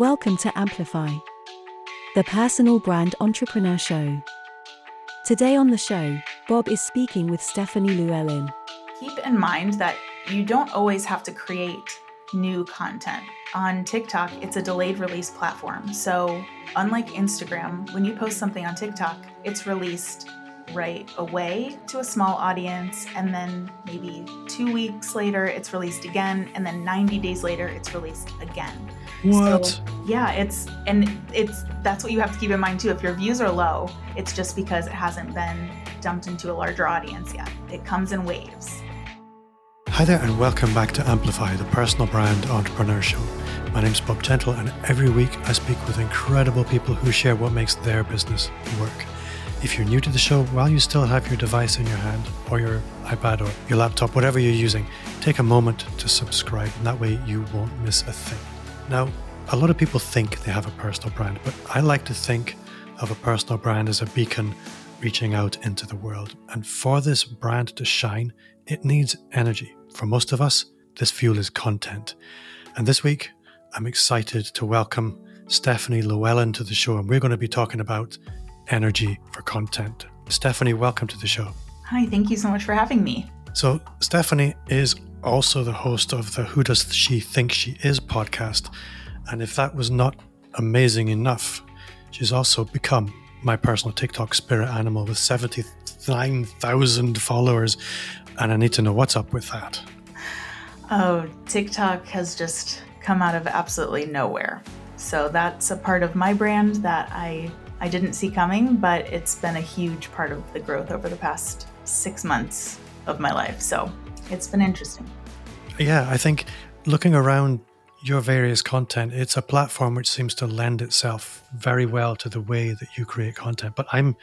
Welcome to Amplify, the personal brand entrepreneur show. Today on the show, Bob is speaking with Stephanie Llewellyn. Keep in mind that you don't always have to create new content. On TikTok, it's a delayed release platform. So, unlike Instagram, when you post something on TikTok, it's released right away to a small audience and then maybe two weeks later it's released again and then 90 days later it's released again. What? so, yeah it's and it's that's what you have to keep in mind too. If your views are low it's just because it hasn't been dumped into a larger audience yet. It comes in waves. Hi there, and welcome back to Amplify, the personal brand entrepreneur show. My name is Bob Gentle, and every week I speak with incredible people who share what makes their business work. If you're new to the show, while you still have your device in your hand, or your iPad, or your laptop, whatever you're using, take a moment to subscribe, and that way you won't miss a thing. Now, a lot of people think they have a personal brand, but I like to think of a personal brand as a beacon reaching out into the world. And for this brand to shine, it needs energy. For most of us, this fuel is content. And this week, I'm excited to welcome Stephanie Llewellyn to the show, and we're going to be talking about energy for content. Stephanie, welcome to the show. Hi, thank you so much for having me. So, Stephanie is also the host of the Who Does She Think She Is podcast. And if that was not amazing enough, she's also become my personal TikTok spirit animal with 79,000 followers. And I need to know what's up with that. Oh, TikTok has just come out of absolutely nowhere. So that's a part of my brand that I I didn't see coming, but it's been a huge part of the growth over the past 6 months of my life. So, it's been interesting. Yeah, I think looking around your various content, it's a platform which seems to lend itself very well to the way that you create content. But I'm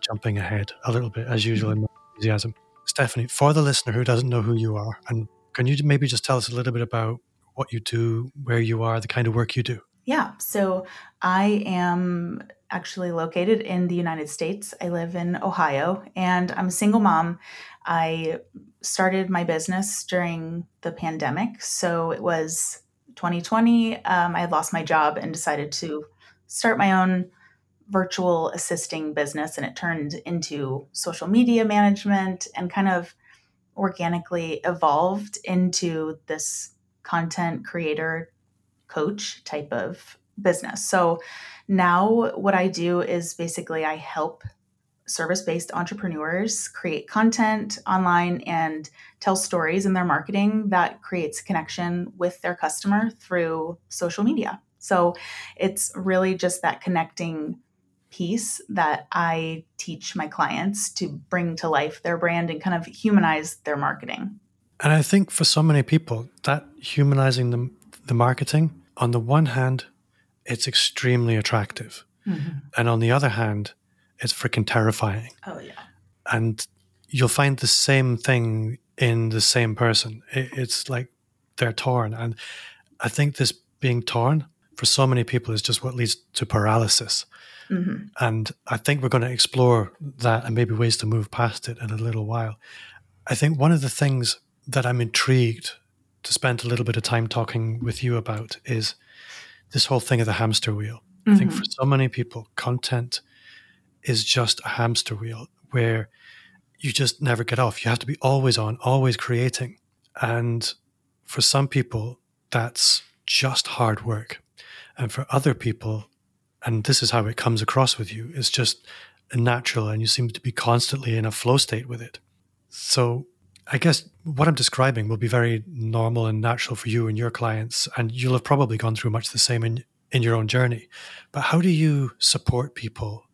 jumping ahead a little bit, as usual, in my enthusiasm. Stephanie, for the listener who doesn't know who you are, and can you maybe just tell us a little bit about what you do, where you are, the kind of work you do? Yeah, so I am actually located in the United States. I live in Ohio and I'm a single mom. I started my business during the pandemic. So it was 2020. Um, I had lost my job and decided to start my own virtual assisting business, and it turned into social media management and kind of organically evolved into this content creator coach type of business. So now what I do is basically I help service based entrepreneurs create content online and tell stories in their marketing that creates connection with their customer through social media. So it's really just that connecting piece that I teach my clients to bring to life their brand and kind of humanize their marketing. And I think for so many people, that humanizing the, the marketing, on the one hand, it's extremely attractive. Mm-hmm. And on the other hand, it's freaking terrifying. Oh, yeah. And you'll find the same thing in the same person. It, it's like they're torn. And I think this being torn for so many people is just what leads to paralysis. Mm-hmm. And I think we're going to explore that and maybe ways to move past it in a little while. I think one of the things that I'm intrigued to spend a little bit of time talking with you about is this whole thing of the hamster wheel. Mm-hmm. I think for so many people, content is just a hamster wheel where you just never get off. You have to be always on, always creating. And for some people, that's just hard work. And for other people, and this is how it comes across with you, it's just natural and you seem to be constantly in a flow state with it. So I guess what I'm describing will be very normal and natural for you and your clients, and you'll have probably gone through much the same in, in your own journey. But how do you support people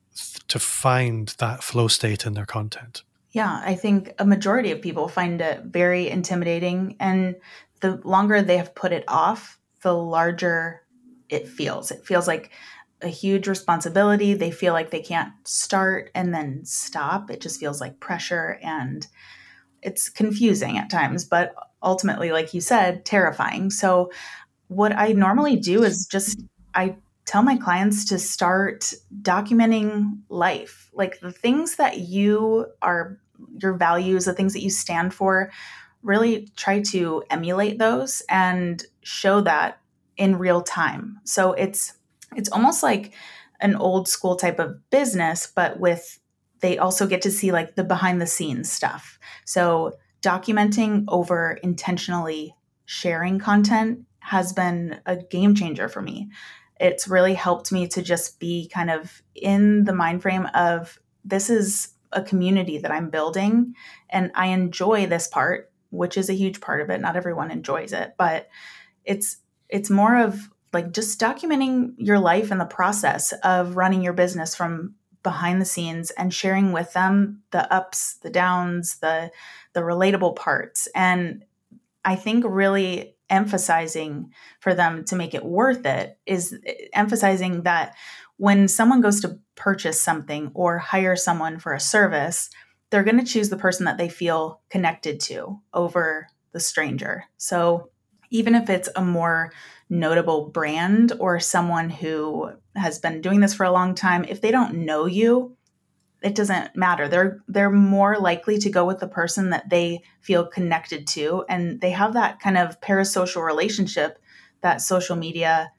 to find that flow state in their content? Yeah, I think a majority of people find it very intimidating. And the longer they have put it off, the larger it feels. It feels like a huge responsibility. They feel like they can't start and then stop. It just feels like pressure and it's confusing at times, but ultimately, like you said, terrifying. So, what I normally do is just I tell my clients to start documenting life, like the things that you are, your values, the things that you stand for, really try to emulate those and show that in real time. So it's it's almost like an old school type of business, but with they also get to see like the behind the scenes stuff. So documenting over intentionally sharing content has been a game changer for me. It's really helped me to just be kind of in the mind frame of this is a community that I'm building and I enjoy this part, which is a huge part of it. Not everyone enjoys it, but it's it's more of like just documenting your life and the process of running your business from behind the scenes and sharing with them the ups, the downs, the the relatable parts. And I think really emphasizing for them to make it worth it is eh, emphasizing that when someone goes to purchase something or hire someone for a service, they're going to choose the person that they feel connected to over the stranger. So even if it's a more notable brand or someone who has been doing this for a long time, if they don't know you, it doesn't matter. They're they're more likely to go with the person that they feel connected to and they have that kind of parasocial relationship that social media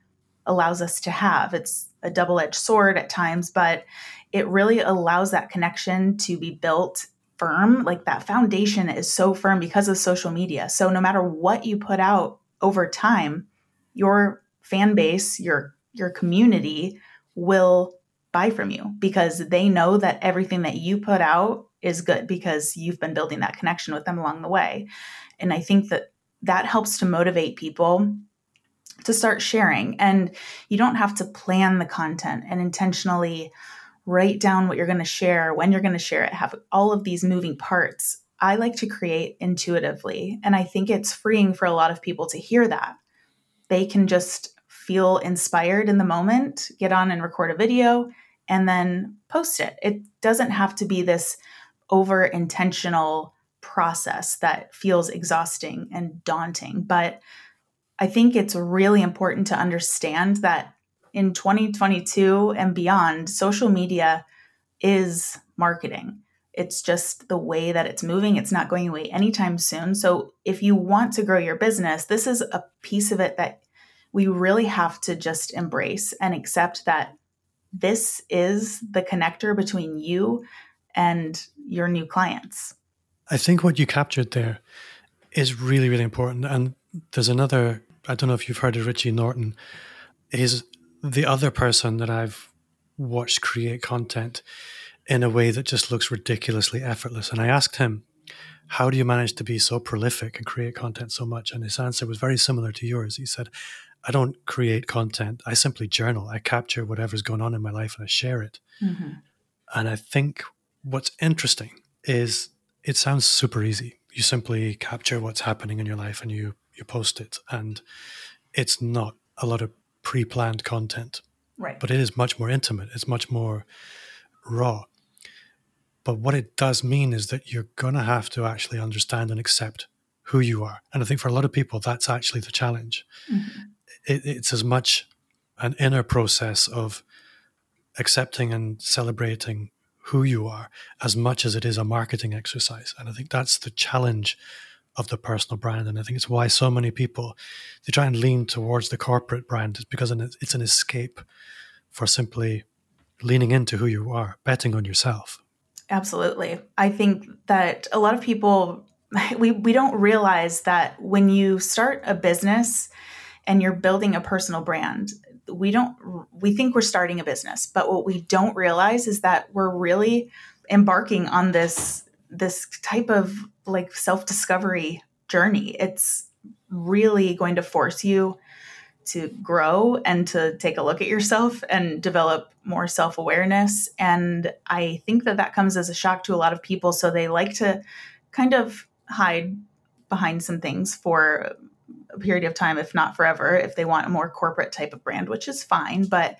allows us to have. It's a double-edged sword at times, but it really allows that connection to be built firm. Like that foundation is so firm because of social media. So no matter what you put out over time, your fan base, your your community will buy from you because they know that everything that you put out is good because you've been building that connection with them along the way. And I think that that helps to motivate people to start sharing. And you don't have to plan the content and intentionally write down what you're going to share, when you're going to share it, have all of these moving parts. I like to create intuitively. And I think it's freeing for a lot of people to hear that. They can just feel inspired in the moment, get on and record a video, and then post it. It doesn't have to be this over intentional process that feels exhausting and daunting. But I think it's really important to understand that in 2022 and beyond, social media is marketing. It's just the way that it's moving. It's not going away anytime soon. So, if you want to grow your business, this is a piece of it that we really have to just embrace and accept that this is the connector between you and your new clients. I think what you captured there is really, really important. And there's another, I don't know if you've heard of Richie Norton, is the other person that I've watched create content in a way that just looks ridiculously effortless. And I asked him, How do you manage to be so prolific and create content so much? And his answer was very similar to yours. He said, I don't create content. I simply journal. I capture whatever's going on in my life and I share it. Mm-hmm. And I think what's interesting is it sounds super easy. You simply capture what's happening in your life and you you post it. And it's not a lot of pre-planned content. Right. But it is much more intimate. It's much more raw. But what it does mean is that you're going to have to actually understand and accept who you are. And I think for a lot of people, that's actually the challenge. Mm-hmm it, it's as much an inner process of accepting and celebrating who you are as much as it is a marketing exercise. And I think that's the challenge of the personal brand. And I think it's why so many people they try and lean towards the corporate brand is because it's an escape for simply leaning into who you are, betting on yourself. Absolutely. I think that a lot of people we we don't realize that when you start a business, and you're building a personal brand we don't we think we're starting a business but what we don't realize is that we're really embarking on this this type of like self-discovery journey it's really going to force you to grow and to take a look at yourself and develop more self-awareness and i think that that comes as a shock to a lot of people so they like to kind of hide behind some things for a period of time, if not forever, if they want a more corporate type of brand, which is fine. But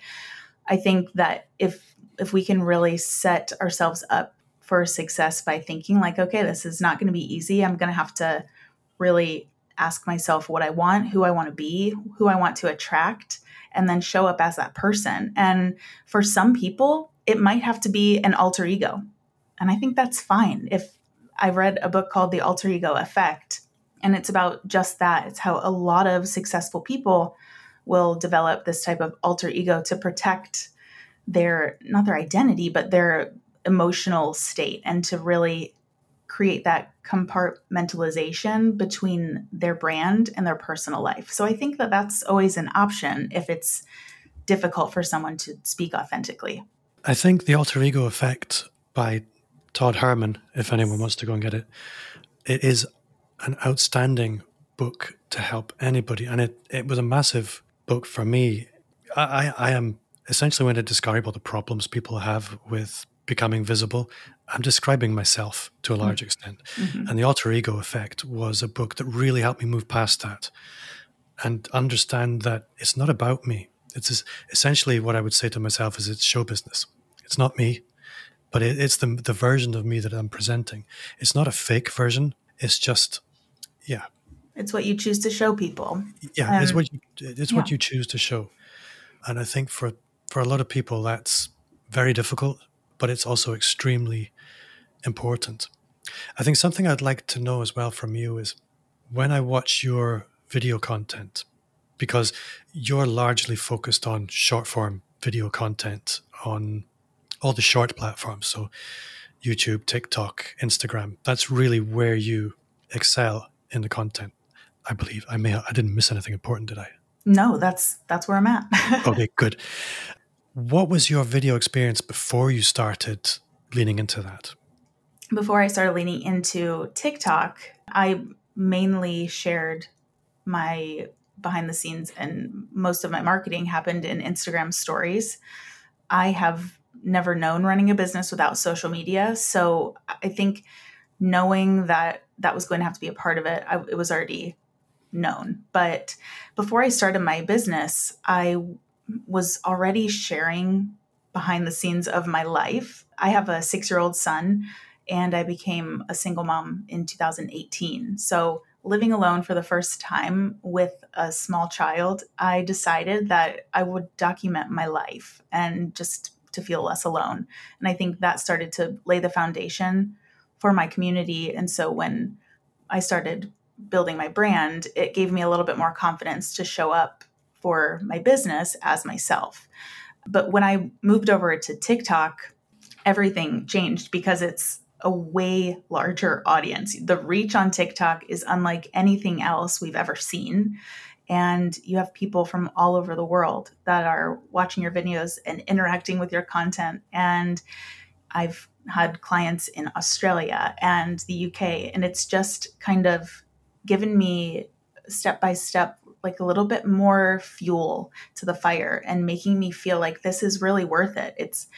I think that if if we can really set ourselves up for success by thinking like, okay, this is not going to be easy. I'm going to have to really ask myself what I want, who I want to be, who I want to attract, and then show up as that person. And for some people, it might have to be an alter ego. And I think that's fine. If I read a book called The Alter Ego Effect, and it's about just that. It's how a lot of successful people will develop this type of alter ego to protect their not their identity but their emotional state and to really create that compartmentalization between their brand and their personal life. So I think that that's always an option if it's difficult for someone to speak authentically. I think the alter ego effect by Todd Herman, if anyone wants to go and get it, it is an outstanding book to help anybody. And it, it was a massive book for me. I, I am essentially when I describe all the problems people have with becoming visible, I'm describing myself to a large mm-hmm. extent. Mm-hmm. And the alter ego effect was a book that really helped me move past that and understand that it's not about me. It's essentially what I would say to myself is it's show business. It's not me, but it, it's the the version of me that I'm presenting. It's not a fake version. It's just, yeah. It's what you choose to show people. Yeah, um, it's what you, it's yeah. what you choose to show, and I think for for a lot of people that's very difficult, but it's also extremely important. I think something I'd like to know as well from you is when I watch your video content, because you're largely focused on short form video content on all the short platforms. So YouTube, TikTok, Instagram. That's really where you excel in the content. I believe. I may I didn't miss anything important, did I? No, that's that's where I'm at. okay, good. What was your video experience before you started leaning into that? Before I started leaning into TikTok, I mainly shared my behind the scenes and most of my marketing happened in Instagram stories. I have never known running a business without social media. So I think knowing that that was going to have to be a part of it, I, it was already known. But before I started my business, I was already sharing behind the scenes of my life. I have a six year old son and I became a single mom in 2018. So living alone for the first time with a small child, I decided that I would document my life and just to feel less alone. And I think that started to lay the foundation for my community. And so when I started building my brand, it gave me a little bit more confidence to show up for my business as myself. But when I moved over to TikTok, everything changed because it's a way larger audience. The reach on TikTok is unlike anything else we've ever seen. And you have people from all over the world that are watching your videos and interacting with your content. And I've had clients in Australia and the UK, and it's just kind of given me step by step like a little bit more fuel to the fire and making me feel like this is really worth it. It's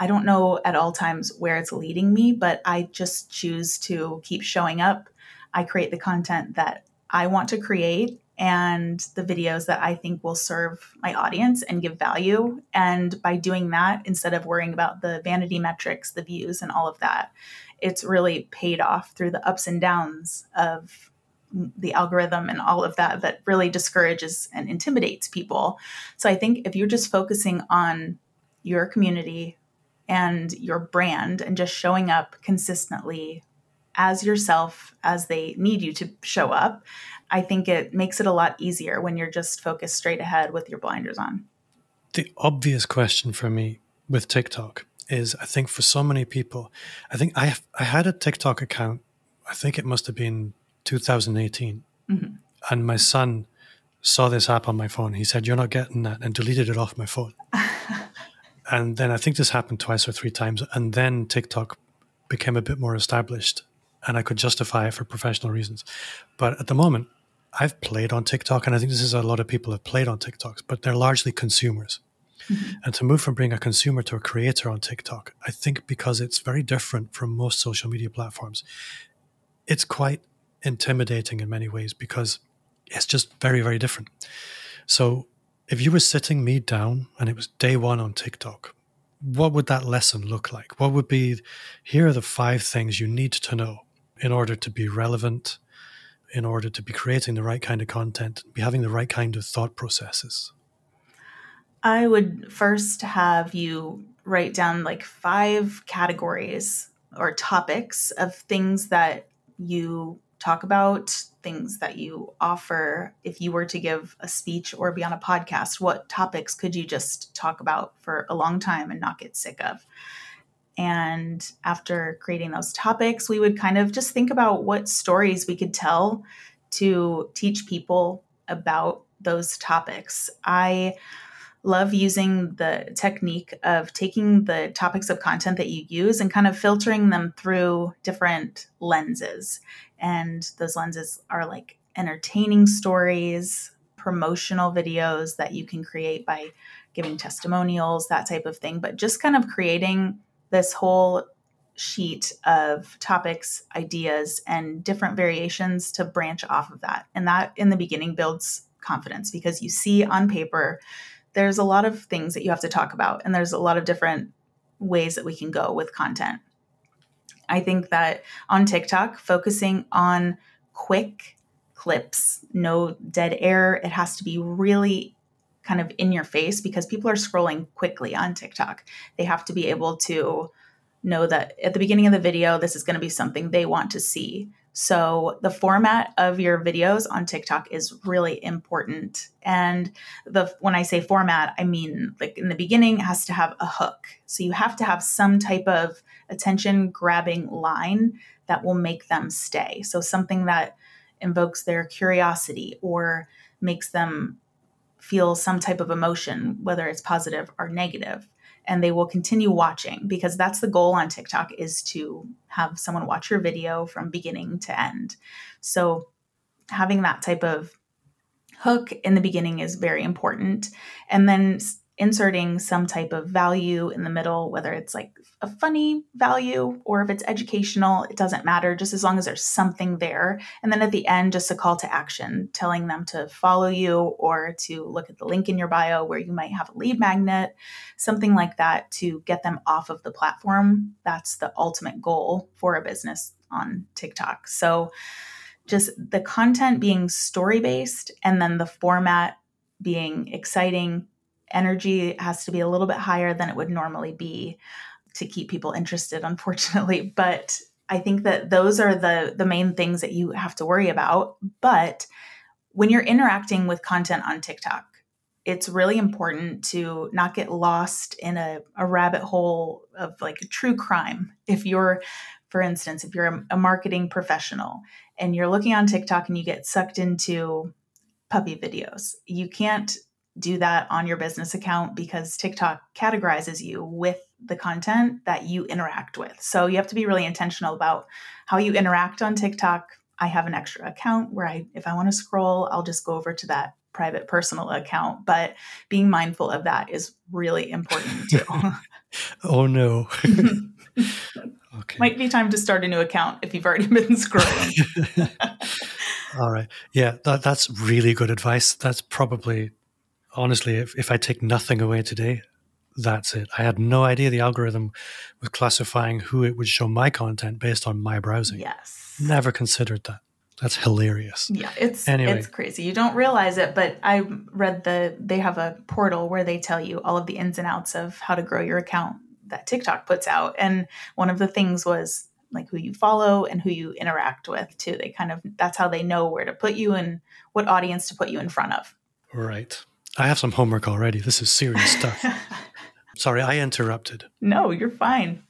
I don't know at all times where it's leading me, but I just choose to keep showing up. I create the content that I want to create and the videos that I think will serve my audience and give value. And by doing that, instead of worrying about the vanity metrics, the views, and all of that, it's really paid off through the ups and downs of the algorithm and all of that that really discourages and intimidates people. So I think if you're just focusing on your community, and your brand and just showing up consistently as yourself as they need you to show up, I think it makes it a lot easier when you're just focused straight ahead with your blinders on. The obvious question for me with TikTok is I think for so many people, I think I I had a TikTok account, I think it must have been 2018. Mm-hmm. And my son saw this app on my phone. He said, You're not getting that, and deleted it off my phone. and then I think this happened twice or three times, and then TikTok became a bit more established, and I could justify it for professional reasons. But at the moment, I've played on TikTok, and I think this is a lot of people have played on TikToks, but they're largely consumers. Mm-hmm. And to move from being a consumer to a creator on TikTok, I think because it's very different from most social media platforms, it's quite intimidating in many ways because it's just very, very different. So if you were sitting me down and it was day one on TikTok, what would that lesson look like? What would be, here are the five things you need to know in order to be relevant, in order to be creating the right kind of content, be having the right kind of thought processes? I would first have you write down like five categories or topics of things that you talk about, things that you offer. If you were to give a speech or be on a podcast, what topics could you just talk about for a long time and not get sick of? And after creating those topics, we would kind of just think about what stories we could tell to teach people about those topics. I love using the technique of taking the topics of content that you use and kind of filtering them through different lenses. And those lenses are like entertaining stories, promotional videos that you can create by giving testimonials, that type of thing, but just kind of creating this whole sheet of topics, ideas, and different variations to branch off of that. And that in the beginning builds confidence because you see on paper there's a lot of things that you have to talk about, and there's a lot of different ways that we can go with content. I think that on TikTok, focusing on quick clips, no dead air, it has to be really kind of in your face because people are scrolling quickly on TikTok. They have to be able to know that at the beginning of the video, this is going to be something they want to see. So the format of your videos on TikTok is really important. And the when I say format, I mean like in the beginning it has to have a hook. So you have to have some type of attention grabbing line that will make them stay. So something that invokes their curiosity or makes them feel some type of emotion, whether it's positive or negative and they will continue watching because that's the goal on TikTok is to have someone watch your video from beginning to end. So having that type of hook in the beginning is very important. And then inserting some type of value in the middle, whether it's like a funny value or if it's educational, it doesn't matter, just as long as there's something there. And then at the end, just a call to action, telling them to follow you or to look at the link in your bio where you might have a lead magnet, something like that to get them off of the platform. That's the ultimate goal for a business on TikTok. So, just the content being story based and then the format being exciting energy has to be a little bit higher than it would normally be to keep people interested unfortunately. But i think that those are the the main things that you have to worry about. But when you're interacting with content on tiktok it's really important to not get lost in a, a rabbit hole of like a true crime. If you're for instance if you're a, a marketing professional and you're looking on tiktok and you get sucked into puppy videos you can't do that on your business account because TikTok categorizes you with the content that you interact with. So you have to be really intentional about how you interact on TikTok. I have an extra account where I if I want to scroll, I'll just go over to that private personal account, but being mindful of that is really important too. oh no. okay. Might be time to start a new account if you've already been scrolling. All right. Yeah, that, that's really good advice. That's probably honestly, if, if I take nothing away today, that's it. I had no idea the algorithm was classifying who it would show my content based on my browsing. Yes. Never considered that. That's hilarious. Yeah, it's anyway. it's crazy. You don't realize it, but I read the they have a portal where they tell you all of the ins and outs of how to grow your account that TikTok puts out. And one of the things was like who you follow and who you interact with too. They kind of that's how they know where to put you and what audience to put you in front of. Right. I have some homework already. This is serious stuff. Sorry, I interrupted. No, you're fine.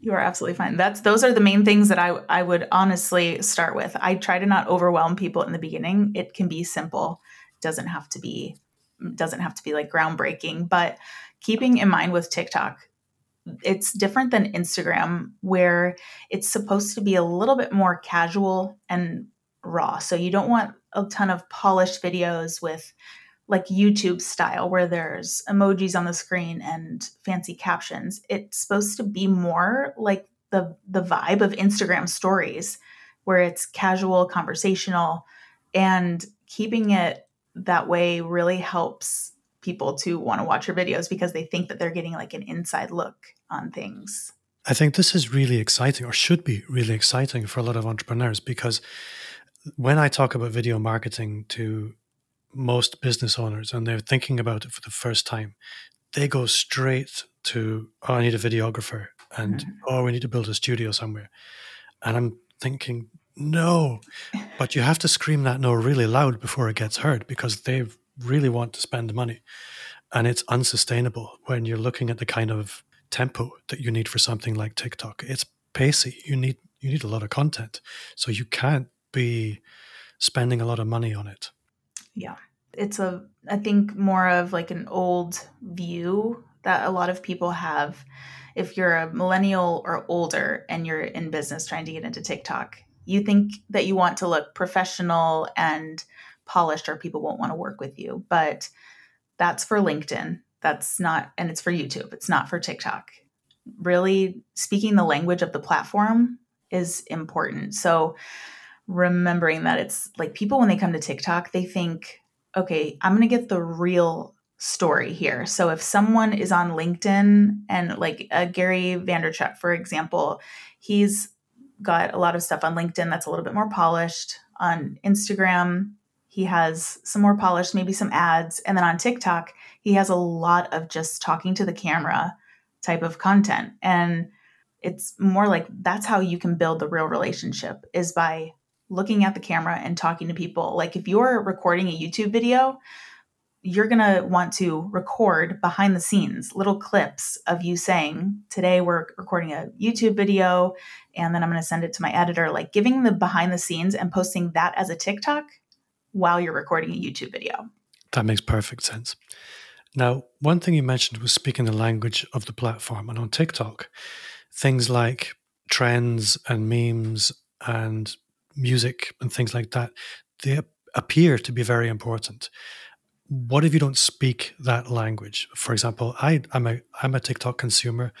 You are absolutely fine. That's those are the main things that I I would honestly start with. I try to not overwhelm people in the beginning. It can be simple. It doesn't have to be doesn't have to be like groundbreaking, but keeping in mind with TikTok, it's different than Instagram where it's supposed to be a little bit more casual and raw. So you don't want a ton of polished videos with like YouTube style where there's emojis on the screen and fancy captions. It's supposed to be more like the the vibe of Instagram stories where it's casual, conversational and keeping it that way really helps people to want to watch your videos because they think that they're getting like an inside look on things. I think this is really exciting or should be really exciting for a lot of entrepreneurs because when I talk about video marketing to most business owners and they're thinking about it for the first time, they go straight to, oh, I need a videographer and, mm-hmm. oh, we need to build a studio somewhere. And I'm thinking, no. But you have to scream that no really loud before it gets heard because they really want to spend money. And it's unsustainable when you're looking at the kind of tempo that you need for something like TikTok. It's pacey. You need you need a lot of content. So you can't be spending a lot of money on it. Yeah. It's a I think more of like an old view that a lot of people have if you're a millennial or older and you're in business trying to get into TikTok, you think that you want to look professional and polished or people won't want to work with you. But that's for LinkedIn. That's not, and it's for YouTube. It's not for TikTok. Really speaking the language of the platform is important. So remembering that it's like people, when they come to TikTok, they think, okay, I'm going to get the real story here. So if someone is on LinkedIn and like uh, Gary Vaynerchuk, for example, he's got a lot of stuff on LinkedIn that's a little bit more polished. On Instagram, he has some more polished, maybe some ads. And then on TikTok, he has a lot of just talking to the camera type of content. And it's more like that's how you can build the real relationship is by looking at the camera and talking to people. Like if you're recording a YouTube video, you're going to want to record behind the scenes little clips of you saying, Today we're recording a YouTube video, and then I'm going to send it to my editor, like giving the behind the scenes and posting that as a TikTok while you're recording a YouTube video. That makes perfect sense. Now, one thing you mentioned was speaking the language of the platform. And on TikTok, things like trends and memes and music and things like that, they appear to be very important what if you don't speak that language? For example, I, I'm a I'm a TikTok consumer,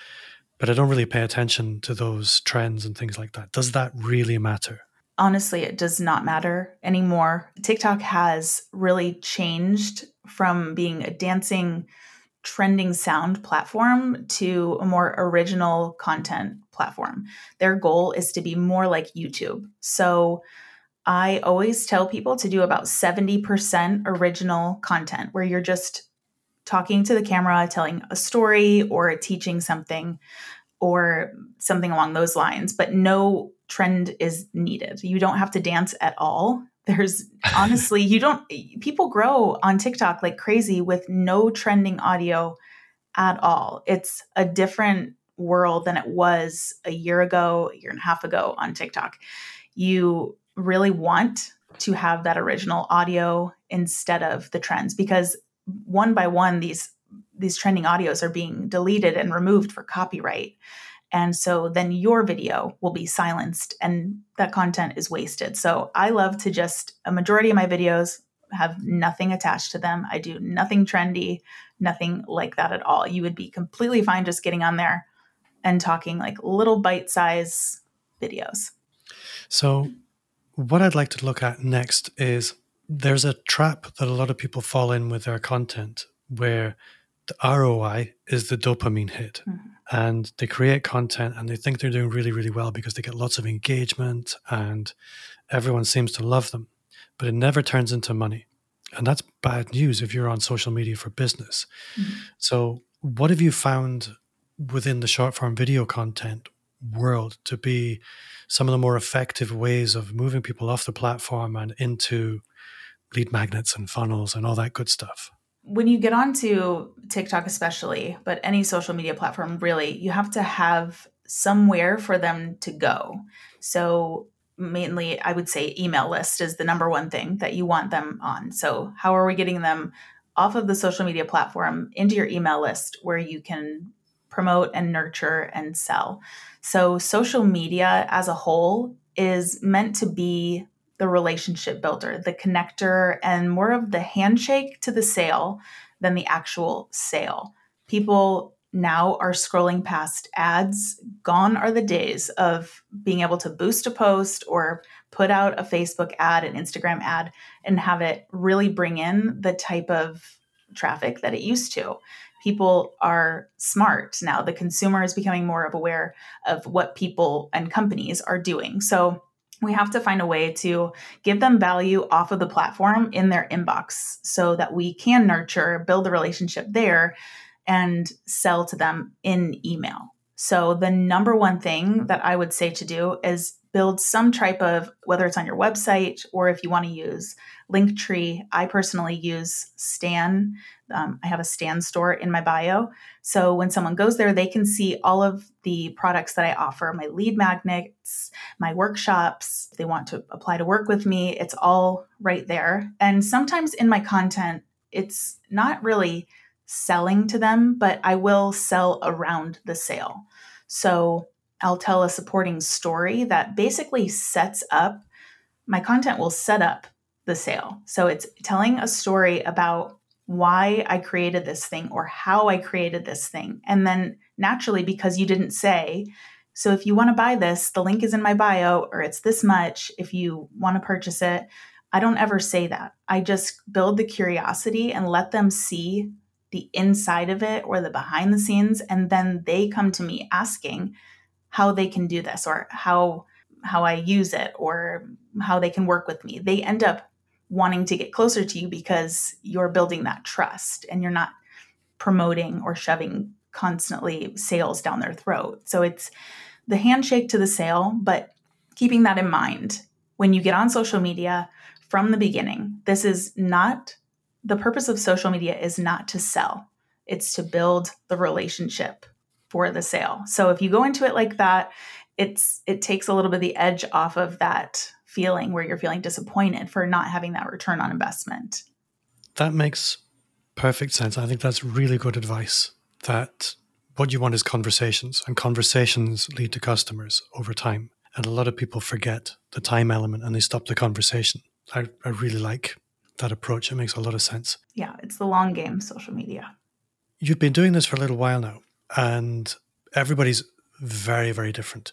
but I don't really pay attention to those trends and things like that. Does that really matter? Honestly, it does not matter anymore. TikTok has really changed from being a dancing, trending sound platform to a more original content platform. Their goal is to be more like YouTube. So I always tell people to do about 70% original content where you're just talking to the camera, telling a story or teaching something or something along those lines, but no trend is needed. You don't have to dance at all. There's honestly, you don't, people grow on TikTok like crazy with no trending audio at all. It's a different world than it was a year ago, a year and a half ago on TikTok. You really want to have that original audio instead of the trends because one by one these these trending audios are being deleted and removed for copyright and so then your video will be silenced and that content is wasted. So i love to just a majority of my videos have nothing attached to them. I do nothing trendy nothing like that at all. You would be completely fine just getting on there and talking like little bite size videos. So what I'd like to look at next is there's a trap that a lot of people fall in with their content where the ROI is the dopamine hit. Mm-hmm. And they create content and they think they're doing really, really well because they get lots of engagement and everyone seems to love them. But it never turns into money. And that's bad news if you're on social media for business. Mm-hmm. So, what have you found within the short form video content world to be some of the more effective ways of moving people off the platform and into lead magnets and funnels and all that good stuff? When you get onto TikTok, especially, but any social media platform, really, you have to have somewhere for them to go. So, mainly, I would say email list is the number one thing that you want them on. So, how are we getting them off of the social media platform into your email list where you can promote and nurture and sell? So, social media as a whole is meant to be the relationship builder, the connector, and more of the handshake to the sale than the actual sale. People now are scrolling past ads. Gone are the days of being able to boost a post or put out a Facebook ad, an Instagram ad, and have it really bring in the type of traffic that it used to people are smart now. The consumer is becoming more aware of what people and companies are doing. So we have to find a way to give them value off of the platform in their inbox so that we can nurture, build the relationship there, and sell to them in email. So, the number one thing that I would say to do is build some type of, whether it's on your website or if you want to use Linktree. I personally use Stan. Um, I have a Stan store in my bio. So when someone goes there, they can see all of the products that I offer my lead magnets, my workshops. If they want to apply to work with me, it's all right there. And sometimes in my content, it's not really selling to them, but I will sell around the sale. So I'll tell a supporting story that basically sets up my content will set up the sale. So it's telling a story about why I created this thing or how I created this thing. And then naturally, because you didn't say, so if you want to buy this, the link is in my bio or it's this much if you want to purchase it. I don't ever say that. I just build the curiosity and let them see the inside of it or the behind the scenes. And then they come to me asking how they can do this or how how I use it or how they can work with me. They end up wanting to get closer to you because you're building that trust and you're not promoting or shoving constantly sales down their throat. So it's the handshake to the sale, but keeping that in mind when you get on social media from the beginning. This is not the purpose of social media is not to sell. It's to build the relationship for the sale. So if you go into it like that, it's it takes a little bit of the edge off of that feeling where you're feeling disappointed for not having that return on investment. That makes perfect sense. I think that's really good advice. That what you want is conversations, and conversations lead to customers over time. And a lot of people forget the time element and they stop the conversation. I, I really like that approach. It makes a lot of sense. Yeah, it's the long game, social media. You've been doing this for a little while now, and everybody's very, very different.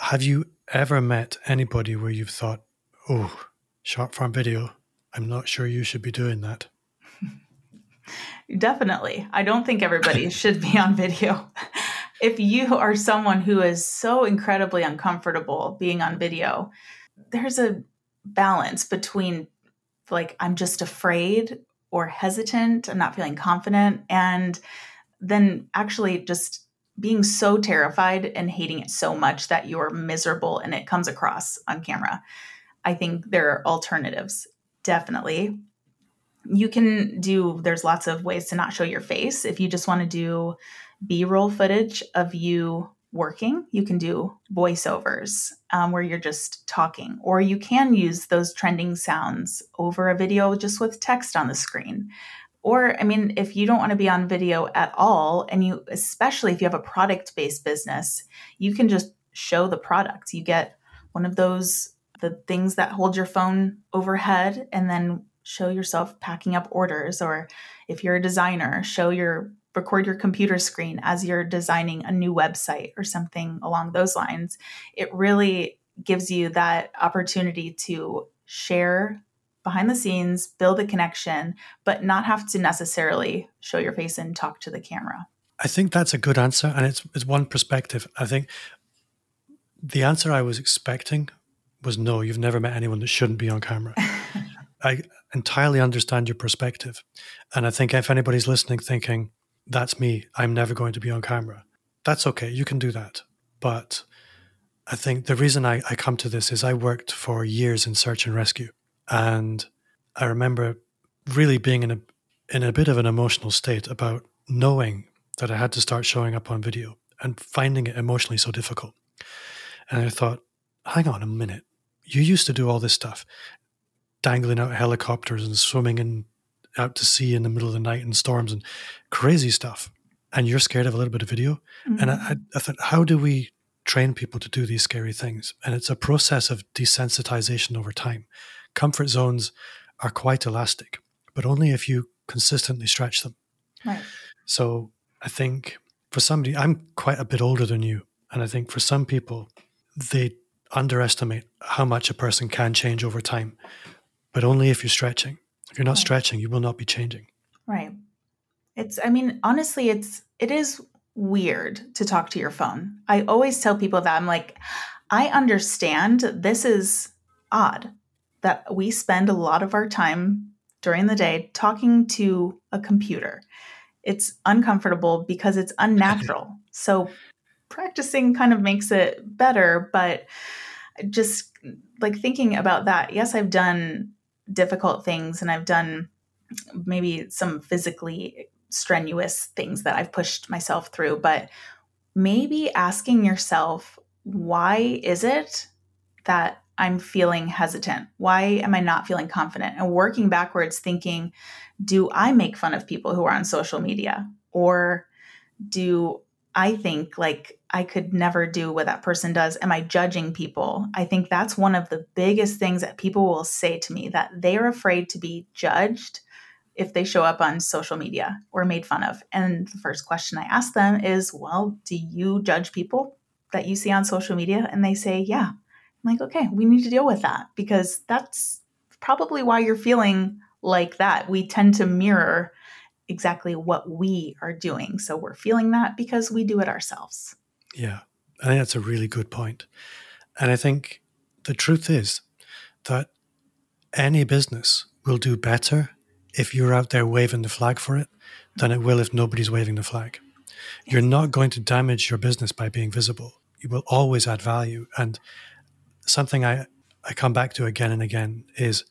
Have you ever met anybody where you've thought, oh, short form video, I'm not sure you should be doing that? Definitely. I don't think everybody should be on video. if you are someone who is so incredibly uncomfortable being on video, there's a balance between like, I'm just afraid or hesitant, I'm not feeling confident, and then actually just being so terrified and hating it so much that you're miserable and it comes across on camera. I think there are alternatives, definitely. You can do, there's lots of ways to not show your face. If you just want to do B roll footage of you working, you can do voiceovers um, where you're just talking, or you can use those trending sounds over a video just with text on the screen. Or, I mean, if you don't want to be on video at all, and you, especially if you have a product based business, you can just show the product. You get one of those, the things that hold your phone overhead, and then show yourself packing up orders. Or if you're a designer, show your, record your computer screen as you're designing a new website or something along those lines. It really gives you that opportunity to share behind the scenes, build a connection, but not have to necessarily show your face and talk to the camera. I think that's a good answer. And it's, it's one perspective. I think the answer I was expecting was no, you've never met anyone that shouldn't be on camera. I entirely understand your perspective. And I think if anybody's listening thinking, that's me, I'm never going to be on camera, that's okay. You can do that. But I think the reason I, I come to this is I worked for years in search and rescue. And I remember really being in a in a bit of an emotional state about knowing that I had to start showing up on video and finding it emotionally so difficult. And I thought, hang on a minute. You used to do all this stuff, dangling out helicopters and swimming in out to sea in the middle of the night in storms and crazy stuff. And you're scared of a little bit of video. Mm-hmm. And I, I thought, how do we train people to do these scary things? And it's a process of desensitization over time comfort zones are quite elastic, but only if you consistently stretch them. Right. So I think for somebody, I'm quite a bit older than you. And I think for some people, they underestimate how much a person can change over time, but only if you're stretching. If you're not right. stretching, you will not be changing. Right. It's, I mean, honestly, it's, it is weird to talk to your phone. I always tell people that I'm like, I understand this is odd that we spend a lot of our time during the day talking to a computer. It's uncomfortable because it's unnatural. so practicing kind of makes it better, but just like thinking about that, yes, I've done difficult things and I've done maybe some physically strenuous things that I've pushed myself through, but maybe asking yourself, why is it that I'm feeling hesitant? Why am I not feeling confident? And working backwards, thinking, do I make fun of people who are on social media? Or do I think like I could never do what that person does? Am I judging people? I think that's one of the biggest things that people will say to me that they're afraid to be judged if they show up on social media or made fun of. And the first question I ask them is, Well, do you judge people that you see on social media? And they say, Yeah. I'm like, Okay, we need to deal with that because that's probably why you're feeling like that. We tend to mirror exactly what we are doing. So we're feeling that because we do it ourselves. Yeah, I think that's a really good point. And I think the truth is that any business will do better if you're out there waving the flag for it than it will if nobody's waving the flag. You're not going to damage your business by being visible. You will always add value. And something I, I come back to again and again is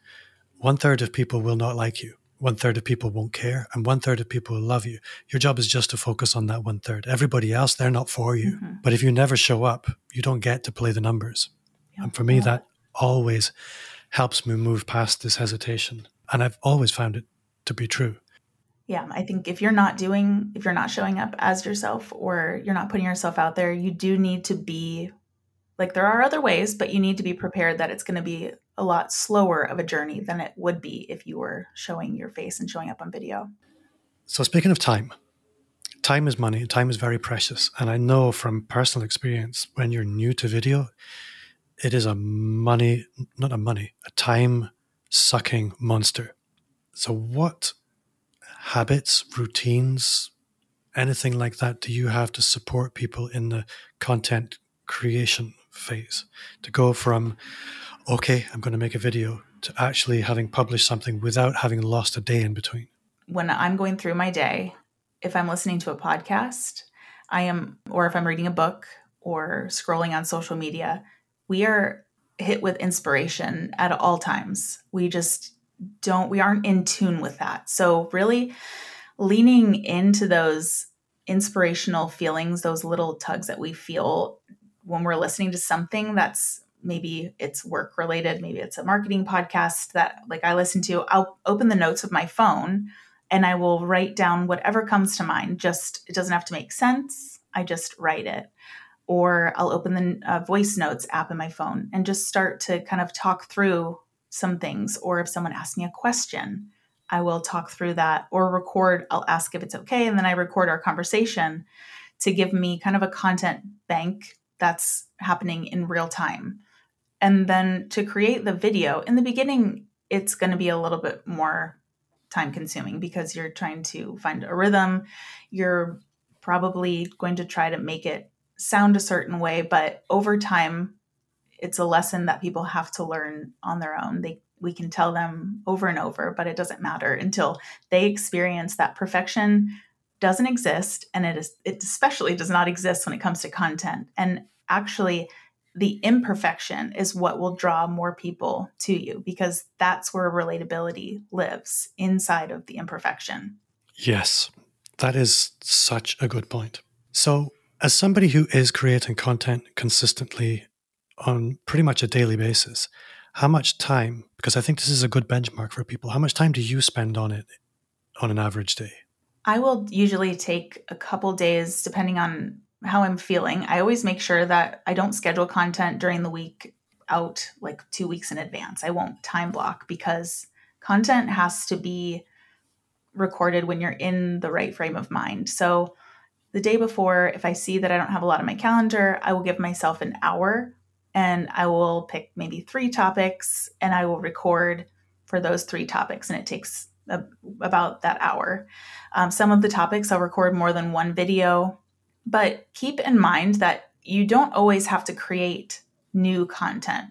one third of people will not like you one third of people won't care and one third of people will love you. Your job is just to focus on that one third. Everybody else, they're not for you. Mm-hmm. But if you never show up, you don't get to play the numbers. Yeah. And for me, yeah. that always helps me move past this hesitation. And I've always found it to be true. Yeah, I think if you're not doing, if you're not showing up as yourself or you're not putting yourself out there, you do need to be like, there are other ways, but you need to be prepared that it's going to be a lot slower of a journey than it would be if you were showing your face and showing up on video. So, speaking of time, time is money, time is very precious. And I know from personal experience, when you're new to video, it is a money, not a money, a time sucking monster. So, what habits, routines, anything like that do you have to support people in the content creation phase to go from okay, I'm going to make a video to actually having published something without having lost a day in between? When I'm going through my day, if I'm listening to a podcast, I am, or if I'm reading a book or scrolling on social media, we are hit with inspiration at all times. We just don't, we aren't in tune with that. So, really leaning into those inspirational feelings, those little tugs that we feel when we're listening to something that's maybe it's work related maybe it's a marketing podcast that like i listen to i'll open the notes of my phone and i will write down whatever comes to mind. Just it doesn't have to make sense. I just write it. Or i'll open the uh, voice notes app in my phone and just start to kind of talk through some things. Or if someone asks me a question i will talk through that or record. I'll ask if it's okay. And then i record our conversation to give me kind of a content bank that's happening in real time and then to create the video, in the beginning, it's going to be a little bit more time consuming because you're trying to find a rhythm. You're probably going to try to make it sound a certain way, but over time, it's a lesson that people have to learn on their own. They we can tell them over and over, but it doesn't matter until they experience that perfection doesn't exist and it is it especially does not exist when it comes to content. And actually the imperfection is what will draw more people to you because that's where relatability lives inside of the imperfection. Yes, that is such a good point. So, as somebody who is creating content consistently on pretty much a daily basis, how much time, because I think this is a good benchmark for people, how much time do you spend on it on an average day? I will usually take a couple days, depending on how I'm feeling. I always make sure that I don't schedule content during the week out like two weeks in advance. I won't time block because content has to be recorded when you're in the right frame of mind. So the day before, if I see that I don't have a lot on my calendar, I will give myself an hour and I will pick maybe three topics and I will record for those three topics. And it takes a, about that hour. Um, some of the topics I'll record more than one video but keep in mind that you don't always have to create new content.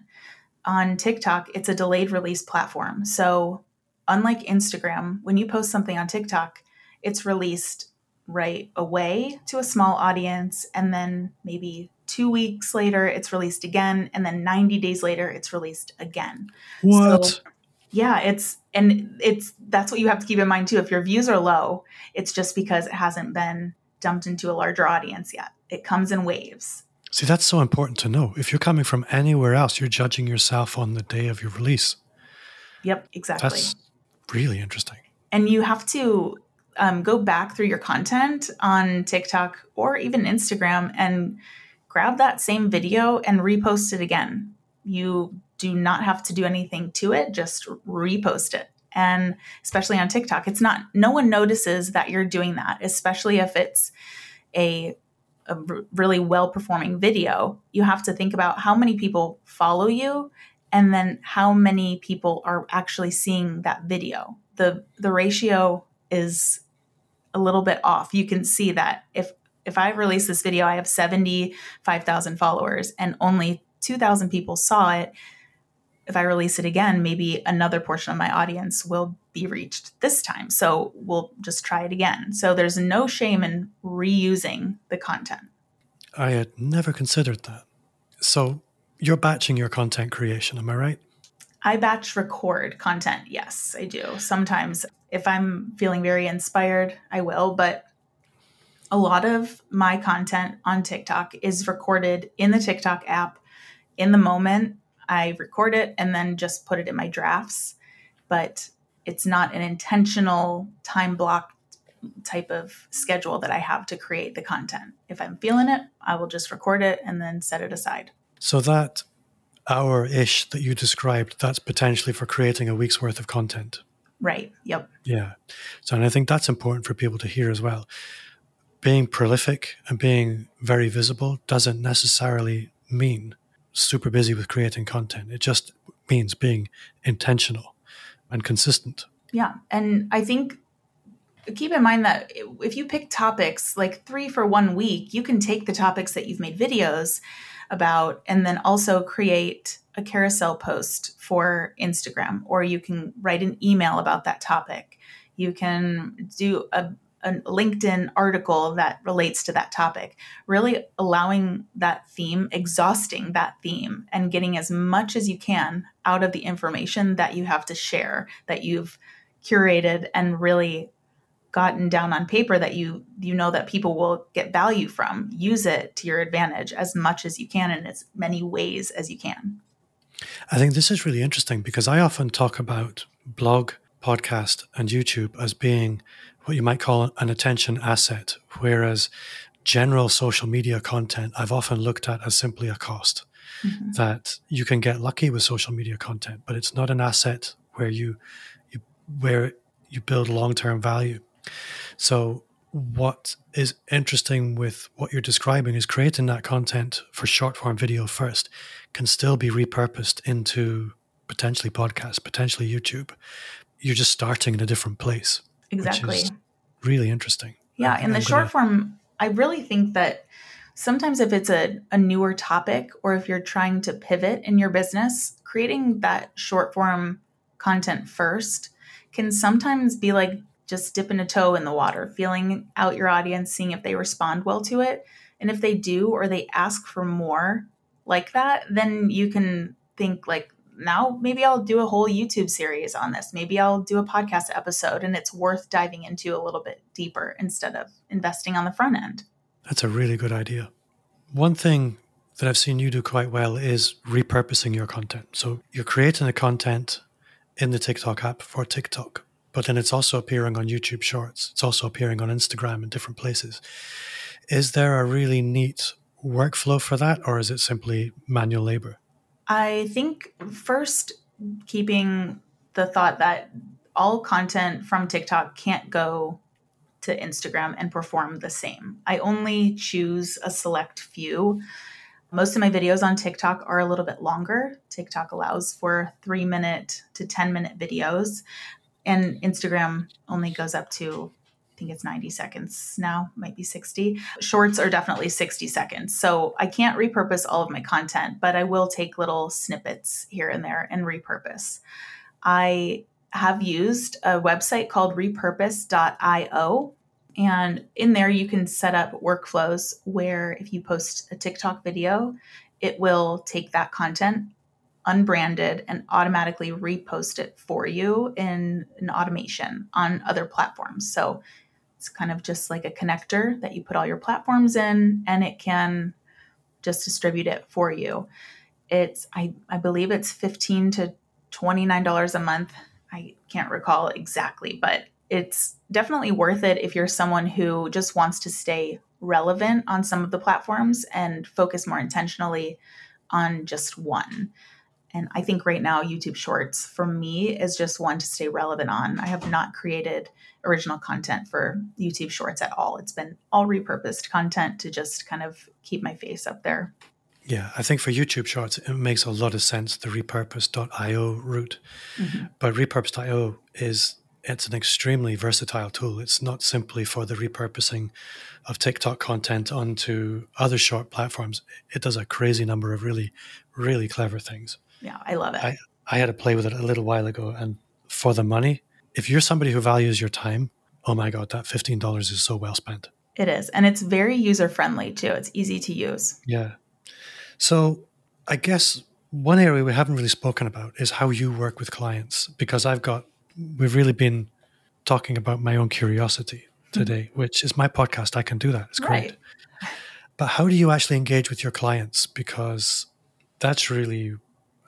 On TikTok, it's a delayed release platform. So, unlike Instagram, when you post something on TikTok, it's released right away to a small audience and then maybe two weeks later it's released again and then 90 days later it's released again What? So, yeah it's and it's that's what you have to keep in mind too if your views are low it's just because it hasn't been dumped into a larger audience yet it comes in waves See, that's so important to know. If you're coming from anywhere else, you're judging yourself on the day of your release. yep exactly That's really interesting. and you have to um, go back through your content on TikTok or even Instagram and grab that same video and repost it again. You do not have to do anything to it, just repost it. And especially on TikTok, it's not, no one notices that you're doing that, especially if it's a, really well performing video. You have to think about how many people follow you and then how many people are actually seeing that video the the ratio is a little bit off you can see that if if i release this video i have 75000 followers and only 2000 people saw it if i release it again maybe another portion of my audience will be reached this time so we'll just try it again so there's no shame in reusing the content I had never considered that. So you're batching your content creation, am I right? I batch record content. Yes, I do. Sometimes if I'm feeling very inspired, I will, but a lot of my content on TikTok is recorded in the TikTok app in the moment. I record it and then just put it in my drafts, but it's not an intentional time block type of schedule that I have to create the content. If I'm feeling it, I will just record it and then set it aside. So that hour ish that you described, that's potentially for creating a week's worth of content. Right. Yep. Yeah. So, and I think that's important for people to hear as well. Being prolific and being very visible doesn't necessarily mean super busy with creating content. It just means being intentional and consistent. Yeah. And I think keep in mind that if you pick topics like three for one week, you can take the topics that you've made videos about and then also create a carousel post for Instagram, or you can write an email about that topic. You can do a, a LinkedIn article that relates to that topic, really allowing that theme, exhausting that theme, and getting as much as you can out of the information that you have to share, that you've curated and really gotten down on paper that you you know that people will get value from. Use it to your advantage as much as you can in as many ways as you can. I think this is really interesting because I often talk about blog, podcast, and YouTube as being what you might call an attention asset, whereas general social media content I've often looked at as simply a cost. Mhm. That you can get lucky with social media content, but it's not an asset where you, you where you build long term value. So what is interesting with what you're describing is creating that content for short form video first can still be repurposed into potentially podcasts, potentially YouTube. You're just starting in a different place. Exactly really interesting. yeah in the I'm short gonna- form i really think that sometimes if it's a, a newer topic or if you're trying to pivot in your business creating that short form content first can sometimes be like just dipping a toe in the water feeling out your audience seeing if they respond well to it and if they do or they ask for more like that then you can think like now maybe I'll do a whole YouTube series on this. Maybe I'll do a podcast episode and it's worth diving into a little bit deeper instead of investing on the front end. That's a really good idea. One thing that I've seen you do quite well is repurposing your content. So you're creating the content in the TikTok app for TikTok, but then it's also appearing on YouTube Shorts. It's also appearing on Instagram and different places. Is there a really neat workflow for that, or is it simply manual labor? I think first keeping the thought that all content from TikTok can't go to Instagram and perform the same. I only choose a select few. Most of my videos on TikTok are a little bit longer. TikTok allows for three minute to 10 minute videos, and Instagram only goes up to, think it's 90 seconds now, might be 60. Shorts are definitely 60 seconds. So I can't repurpose all of my content, but I will take little snippets here and there and repurpose. I have used a website called repurpose.io. And in there, you can set up workflows where if you post a TikTok video, it will take that content unbranded and automatically repost it for you in an automation on other platforms. So it's kind of just like a connector that you put all your platforms in and it can just distribute it for you. It's I, I believe it's 15 to $29 a month. I can't recall exactly, but it's definitely worth it if you're someone who just wants to stay relevant on some of the platforms and focus more intentionally on just one. And I think right now, YouTube Shorts for me is just one to stay relevant on. I have not created original content for YouTube Shorts at all. It's been all repurposed content to just kind of keep my face up there. Yeah, I think for YouTube Shorts, it makes a lot of sense, the repurpose.io route. Mm-hmm. But repurpose.io is it's an extremely versatile tool. It's not simply for the repurposing of TikTok content onto other short platforms. It does a crazy number of really, really clever things. Yeah, I love it. I, I had to play with it a little while ago. And for the money, if you're somebody who values your time, oh my God, that $15 is so well spent. It is. And it's very user friendly too. It's easy to use. Yeah. So I guess one area we haven't really spoken about is how you work with clients because I've got, we've really been talking about my own curiosity mm-hmm. today, mm-hmm. which is my podcast. I can do that. It's great. Right. But how do you actually engage with your clients? Because that's really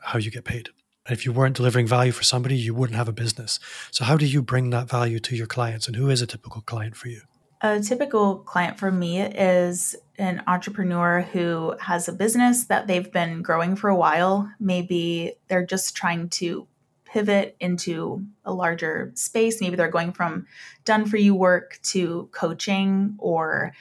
how you get paid. And If you weren't delivering value for somebody, you wouldn't have a business. So, how do you bring that value to your clients, and who is a typical client for you? A typical client for me is an entrepreneur who has a business that they've been growing for a while. Maybe they're just trying to pivot into a larger space. Maybe they're going from done for you work to coaching, or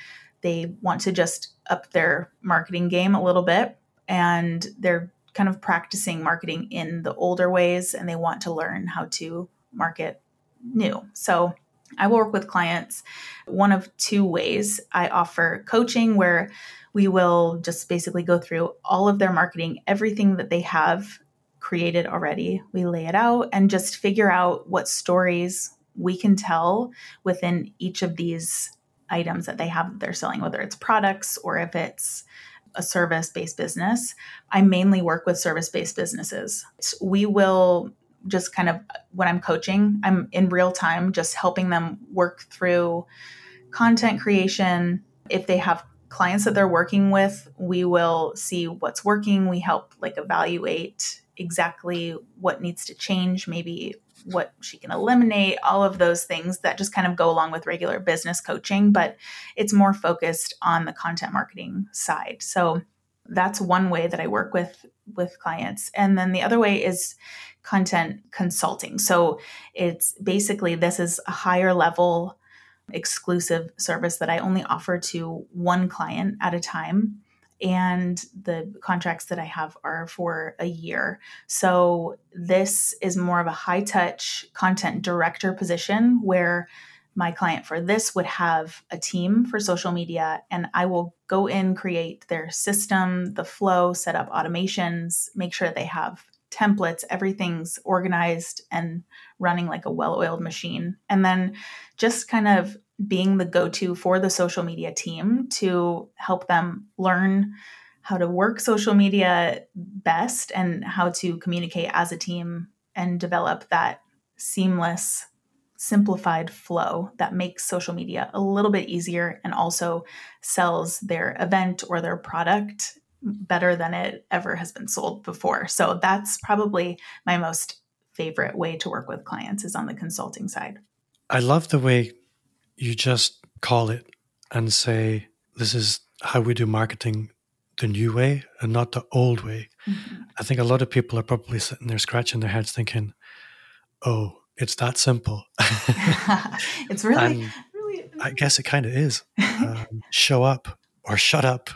they want to just up their marketing game a little bit and they're kind of practicing marketing in the older ways and they want to learn how to market new. So I will work with clients one of two ways. I offer coaching where we will just basically go through all of their marketing, everything that they have created already. We lay it out and just figure out what stories we can tell within each of these items that they have that they're selling, whether it's products or if it's a service based business. I mainly work with service based businesses. We will just kind of, when I'm coaching, I'm in real time just helping them work through content creation. If they have clients that they're working with, we will see what's working. We help like evaluate exactly what needs to change, maybe what she can eliminate, all of those things that just kind of go along with regular business coaching, but it's more focused on the content marketing side. So that's one way that I work with with clients. And then the other way is content consulting. So it's basically this is a higher level exclusive service that I only offer to one client at a time and the contracts that I have are for a year. So this is more of a high touch content director position where my client for this would have a team for social media and I will go in, create their system, the flow, set up automations, make sure they have templates, everything's organized and running like a well oiled machine. And then just kind of being the go to for the social media team to help them learn how to work social media best and how to communicate as a team and develop that seamless, simplified flow that makes social media a little bit easier and also sells their event or their product better than it ever has been sold before. So that's probably my most favorite way to work with clients is on the consulting side. I love the way you just call it and say, this is how we do marketing the new way and not the old way. Mm-hmm. I think a lot of people are probably sitting there scratching their heads thinking, oh, it's that simple. it's really, really, I guess it kind of is. Um, show up or shut up.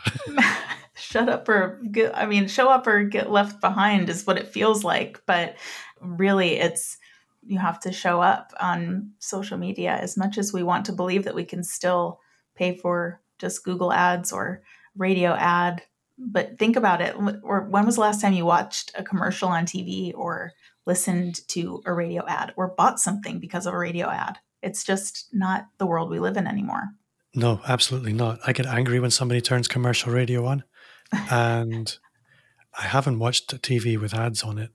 shut up or get, I mean, show up or get left behind is what it feels like. But really, it's, you have to show up on social media as much as we want to believe that we can still pay for just Google ads or radio ad. But think about it. Or when was the last time you watched a commercial on TV or listened to a radio ad or bought something because of a radio ad? It's just not the world we live in anymore. No, absolutely not. I get angry when somebody turns commercial radio on, and I haven't watched TV with ads on it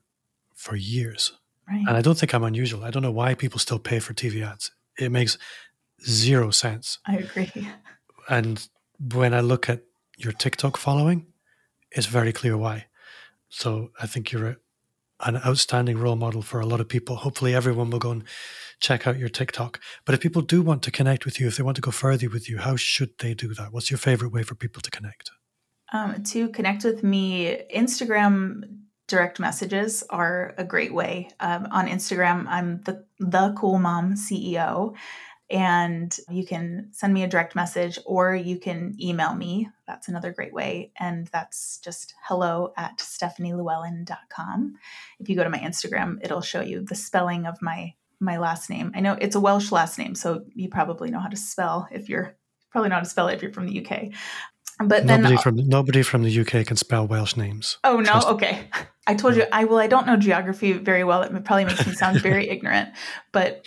for years. Right. And I don't think I'm unusual. I don't know why people still pay for TV ads. It makes zero sense. I agree. And when I look at your TikTok following, it's very clear why. So I think you're a, an outstanding role model for a lot of people. Hopefully, everyone will go and check out your TikTok. But if people do want to connect with you, if they want to go further with you, how should they do that? What's your favorite way for people to connect? Um, to connect with me, Instagram direct messages are a great way. Um, on Instagram, I'm the the Cool Mom CEO, and you can send me a direct message or you can email me. That's another great way, and that's just hello at stephaniellewellyn.com. If you go to my Instagram, it'll show you the spelling of my my last name. I know it's a Welsh last name, so you probably know how to spell if you're probably know how to spell it if you're from the UK. But nobody then from nobody from the UK can spell Welsh names. Oh no, Trust okay. I told you I well I don't know geography very well. It probably makes me sound very ignorant, but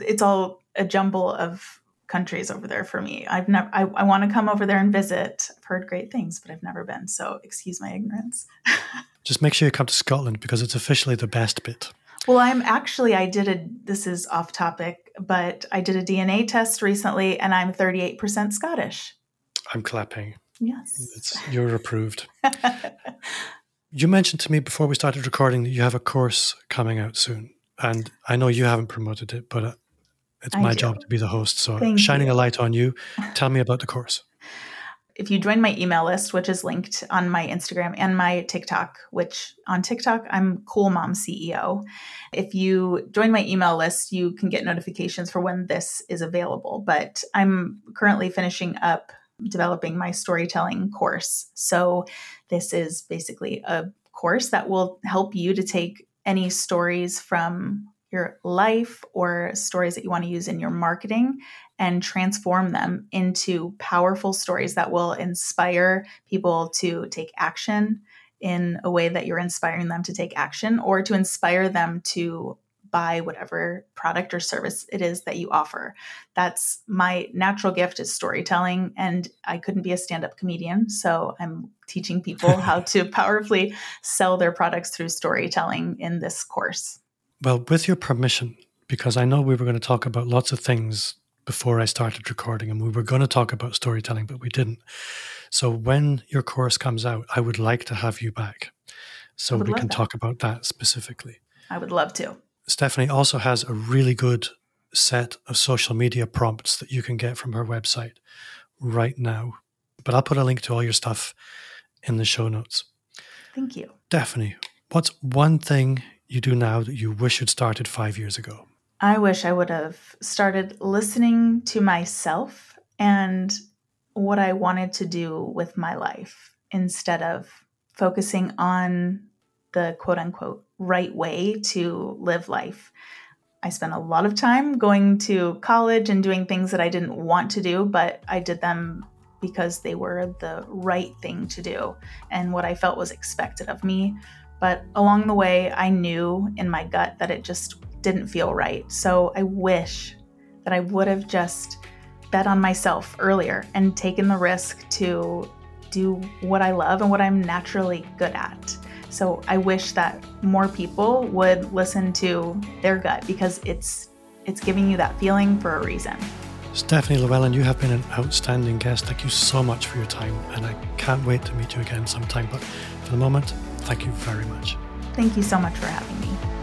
it's all a jumble of countries over there for me. I've never I, I want to come over there and visit. I've heard great things, but I've never been. So excuse my ignorance. Just make sure you come to Scotland because it's officially the best bit. Well, I'm actually I did a this is off topic, but I did a DNA test recently and I'm 38% Scottish. I'm clapping. Yes. It's, you're approved. you mentioned to me before we started recording that you have a course coming out soon. And I know you haven't promoted it, but uh, it's I my do. job to be the host. So, Thank shining you. a light on you, tell me about the course. If you join my email list, which is linked on my Instagram and my TikTok, which on TikTok, I'm Cool Mom CEO. If you join my email list, you can get notifications for when this is available. But I'm currently finishing up developing my storytelling course. So, this is basically a course that will help you to take any stories from your life or stories that you want to use in your marketing and transform them into powerful stories that will inspire people to take action in a way that you're inspiring them to take action or to inspire them to buy whatever product or service it is that you offer. That's my natural gift is storytelling and I couldn't be a stand-up comedian, so I'm teaching people how to powerfully sell their products through storytelling in this course. Well, with your permission, because I know we were going to talk about lots of things before I started recording and we were going to talk about storytelling, but we didn't. So when your course comes out, I would like to have you back so we can that. talk about that specifically. I would love to. Stephanie also has a really good set of social media prompts that you can get from her website right now. But I'll put a link to all your stuff in the show notes. Thank you. Stephanie, what's one thing you do now that you wish you'd started five years ago? I wish I would have started listening to myself and what I wanted to do with my life instead of focusing on the quote unquote right way to live life. I spent a lot of time going to college and doing things that I didn't want to do, but I did them because they were the right thing to do and what I felt was expected of me. But along the way, I knew in my gut that it just didn't feel right. So I wish that I would have just bet on myself earlier and taken the risk to do what I love and what I'm naturally good at. So I wish that more people would listen to their gut because it's it's giving you that feeling for a reason. Stephanie Llewellyn, you have been an outstanding guest. Thank you so much for your time, and I can't wait to meet you again sometime. But for the moment, thank you very much. Thank you so much for having me.